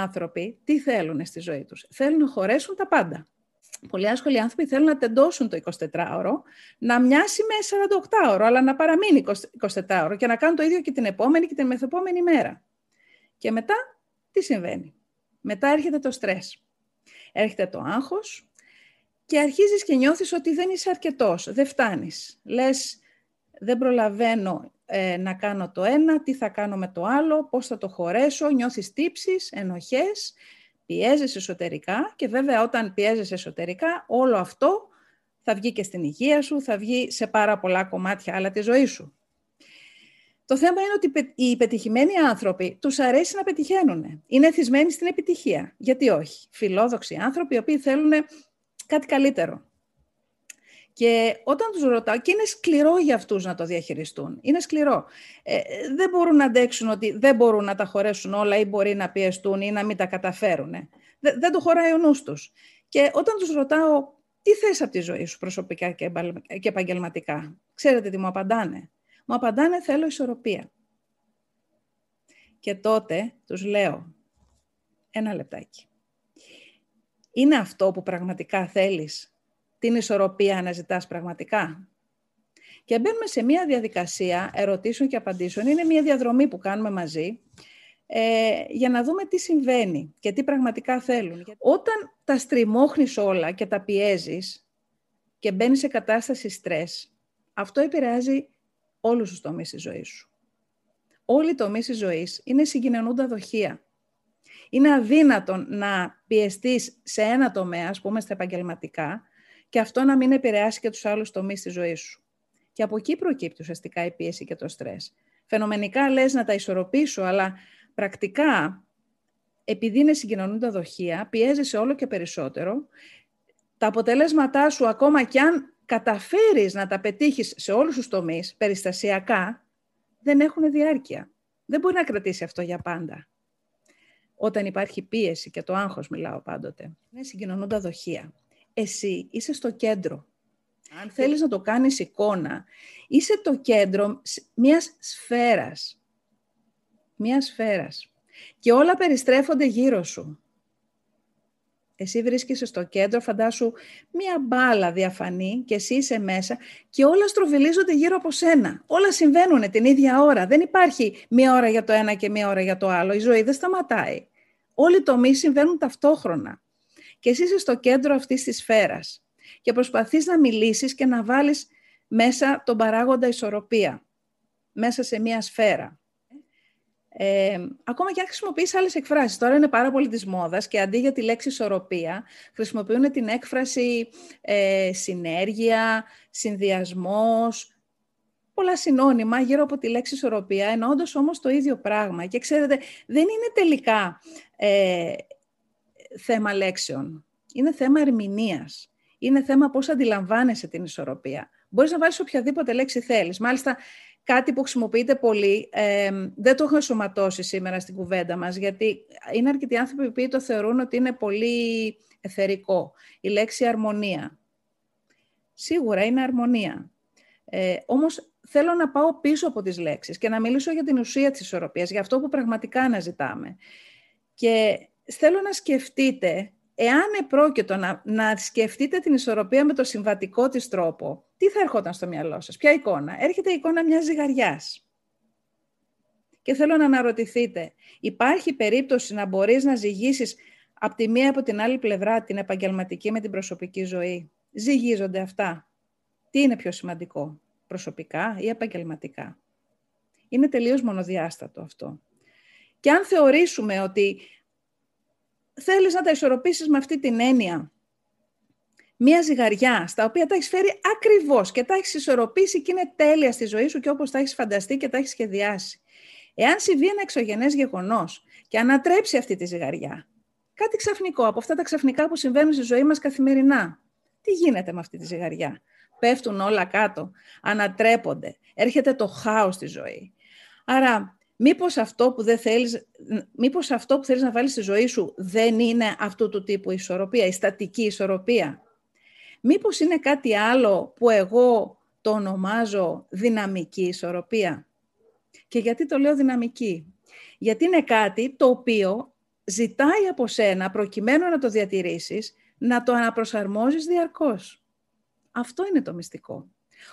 άνθρωποι τι θέλουν στη ζωή τους. Θέλουν να χωρέσουν τα πάντα. Πολλοί άσχολοι άνθρωποι θέλουν να τεντώσουν το 24ωρο, να μοιάσει με 48ωρο, αλλά να παραμείνει 24ωρο και να κάνουν το ίδιο και την επόμενη και την μεθεπόμενη μέρα. Και μετά τι συμβαίνει; Μετά έρχεται το στρες. Έρχεται το άγχος και αρχίζεις και νιώθεις ότι δεν είσαι αρκετός, δεν φτάνεις. Λες, δεν προλαβαίνω ε, να κάνω το ένα, τι θα κάνω με το άλλο, πώς θα το χωρέσω, νιώθεις τύψεις, ενοχές, πιέζεις εσωτερικά και βέβαια όταν πιέζεις εσωτερικά όλο αυτό θα βγει και στην υγεία σου, θα βγει σε πάρα πολλά κομμάτια άλλα τη ζωή σου. Το θέμα είναι ότι οι πετυχημένοι άνθρωποι τους αρέσει να πετυχαίνουν. Είναι εθισμένοι στην επιτυχία. Γιατί όχι; Φιλόδοξοι άνθρωποι οι οποίοι θέλουν κάτι καλύτερο. Και όταν τους ρωτάω, και είναι σκληρό για αυτούς να το διαχειριστούν, είναι σκληρό. Ε, δεν μπορούν να αντέξουν ότι δεν μπορούν να τα χωρέσουν όλα ή μπορεί να πιεστούν ή να μην τα καταφέρουν. δεν το χωράει ο νους τους. Και όταν τους ρωτάω, τι θες από τη ζωή σου προσωπικά και επαγγελματικά, ξέρετε τι μου απαντάνε. Μου απαντάνε, θέλω ισορροπία. Και τότε τους λέω, ένα λεπτάκι. Είναι αυτό που πραγματικά θέλεις την ισορροπία αναζητάς πραγματικά. Και μπαίνουμε σε μια διαδικασία ερωτήσεων και απαντήσεων. Είναι μια διαδρομή που κάνουμε μαζί ε, για να δούμε τι συμβαίνει και τι πραγματικά θέλουν. Όταν τα στριμώχνεις όλα και τα πιέζεις και μπαίνει σε κατάσταση στρες, αυτό επηρεάζει όλους τους τομείς της ζωής σου. Όλοι οι τομείς της ζωής είναι συγκοινωνούντα δοχεία. Είναι αδύνατον να πιεστείς σε ένα τομέα, ας πούμε στα επαγγελματικά, και αυτό να μην επηρεάσει και τους άλλους τομείς της ζωής σου. Και από εκεί προκύπτει ουσιαστικά η πίεση και το στρες. Φαινομενικά λες να τα ισορροπήσω, αλλά πρακτικά, επειδή είναι συγκοινωνούντα δοχεία, πιέζεσαι όλο και περισσότερο. Τα αποτελέσματά σου, ακόμα κι αν καταφέρεις να τα πετύχεις σε όλους τους τομείς, περιστασιακά, δεν έχουν διάρκεια. Δεν μπορεί να κρατήσει αυτό για πάντα. Όταν υπάρχει πίεση και το άγχος μιλάω πάντοτε. Είναι συγκοινωνούντα δοχεία εσύ είσαι στο κέντρο. Αν θέλεις να το κάνεις εικόνα, είσαι το κέντρο μιας σφαίρας. Μιας σφαίρας. Και όλα περιστρέφονται γύρω σου. Εσύ βρίσκεσαι στο κέντρο, φαντάσου μία μπάλα διαφανή και εσύ είσαι μέσα και όλα στροβιλίζονται γύρω από σένα. Όλα συμβαίνουν την ίδια ώρα. Δεν υπάρχει μία ώρα για το ένα και μία ώρα για το άλλο. Η ζωή δεν σταματάει. Όλοι οι τομείς συμβαίνουν ταυτόχρονα και εσύ είσαι στο κέντρο αυτής της σφαίρας και προσπαθείς να μιλήσεις και να βάλεις μέσα τον παράγοντα ισορροπία, μέσα σε μία σφαίρα. Ε, ακόμα και αν χρησιμοποιείς άλλες εκφράσεις. Τώρα είναι πάρα πολύ της μόδας και αντί για τη λέξη ισορροπία χρησιμοποιούν την έκφραση ε, συνέργεια, συνδυασμός, πολλά συνώνυμα γύρω από τη λέξη ισορροπία, εννοώντας όμως το ίδιο πράγμα. Και ξέρετε, δεν είναι τελικά ε, θέμα λέξεων. Είναι θέμα ερμηνείας. Είναι θέμα πώς αντιλαμβάνεσαι την ισορροπία. Μπορείς να βάλεις οποιαδήποτε λέξη θέλεις. Μάλιστα, κάτι που χρησιμοποιείται πολύ, δεν το έχω εσωματώσει σήμερα στην κουβέντα μας, γιατί είναι αρκετοί άνθρωποι που το θεωρούν ότι είναι πολύ εθερικό. Η λέξη αρμονία. Σίγουρα είναι αρμονία. Ε, όμως θέλω να πάω πίσω από τις λέξεις και να μιλήσω για την ουσία της ισορροπίας, για αυτό που πραγματικά αναζητάμε. Και θέλω να σκεφτείτε, εάν επρόκειτο να, να σκεφτείτε την ισορροπία με το συμβατικό της τρόπο, τι θα ερχόταν στο μυαλό σας, ποια εικόνα; Έρχεται η εικόνα μιας ζυγαριάς. Και θέλω να αναρωτηθείτε, υπάρχει περίπτωση να μπορείς να ζυγίσεις από τη μία από την άλλη πλευρά την επαγγελματική με την προσωπική ζωή; Ζυγίζονται αυτά. Τι είναι πιο σημαντικό, προσωπικά ή επαγγελματικά; Είναι τελείως μονοδιάστατο αυτό. Και αν θεωρήσουμε ότι θέλεις να τα ισορροπήσεις με αυτή την έννοια; Μία ζυγαριά, στα οποία τα έχεις φέρει ακριβώς και τα έχεις ισορροπήσει και είναι τέλεια στη ζωή σου και όπως τα έχεις φανταστεί και τα έχεις σχεδιάσει. Εάν συμβεί ένα εξωγενές γεγονός και ανατρέψει αυτή τη ζυγαριά, κάτι ξαφνικό από αυτά τα ξαφνικά που συμβαίνουν στη ζωή μας καθημερινά, τι γίνεται με αυτή τη ζυγαριά; Πέφτουν όλα κάτω, ανατρέπονται, έρχεται το χάος στη ζωή. Άρα Μήπως αυτό που, δεν θέλεις, μήπως αυτό που θέλεις να βάλεις στη ζωή σου δεν είναι αυτού του τύπου ισορροπία, η στατική ισορροπία; Μήπως είναι κάτι άλλο που εγώ το ονομάζω δυναμική ισορροπία; Και γιατί το λέω δυναμική; Γιατί είναι κάτι το οποίο ζητάει από σένα, προκειμένου να το διατηρήσεις, να το αναπροσαρμόζεις διαρκώς. Αυτό είναι το μυστικό.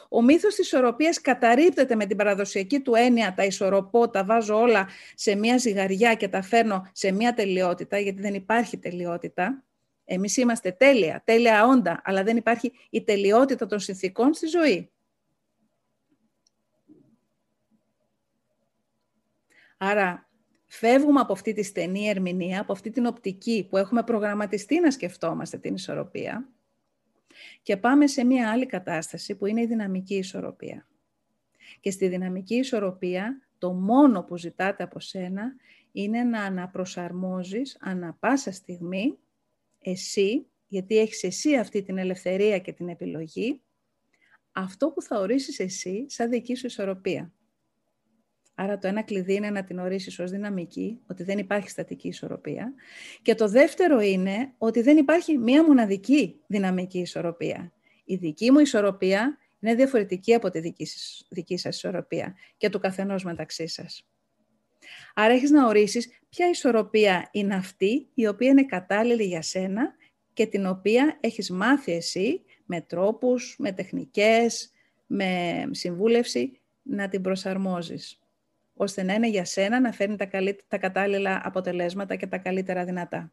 Ο μύθος της ισορροπίας καταρρύπτεται με την παραδοσιακή του έννοια «τα ισορροπώ, τα βάζω όλα σε μία ζυγαριά και τα φέρνω σε μία τελειότητα», γιατί δεν υπάρχει τελειότητα. Εμείς είμαστε τέλεια, τέλεια όντα, αλλά δεν υπάρχει η τελειότητα των συνθήκων στη ζωή. Άρα φεύγουμε από αυτή τη στενή ερμηνεία, από αυτή την οπτική που έχουμε προγραμματιστεί να σκεφτόμαστε την ισορροπία και πάμε σε μια άλλη κατάσταση που είναι η δυναμική ισορροπία. Και στη δυναμική ισορροπία το μόνο που ζητάτε από σένα είναι να αναπροσαρμόζεις ανα πάσα στιγμή εσύ, γιατί έχεις εσύ αυτή την ελευθερία και την επιλογή, αυτό που θα ορίσεις εσύ σαν δική σου ισορροπία. Άρα το ένα κλειδί είναι να την ορίσεις ως δυναμική, ότι δεν υπάρχει στατική ισορροπία. Και το δεύτερο είναι ότι δεν υπάρχει μία μοναδική δυναμική ισορροπία. Η δική μου ισορροπία είναι διαφορετική από τη δική, σας, δική σας ισορροπία και του καθενός μεταξύ σας. Άρα έχεις να ορίσεις ποια ισορροπία είναι αυτή η οποία είναι κατάλληλη για σένα και την οποία έχεις μάθει εσύ με τρόπους, με τεχνικές, με συμβούλευση να την προσαρμόζεις ώστε να είναι για σένα να φέρνει τα, τα κατάλληλα αποτελέσματα και τα καλύτερα δυνατά.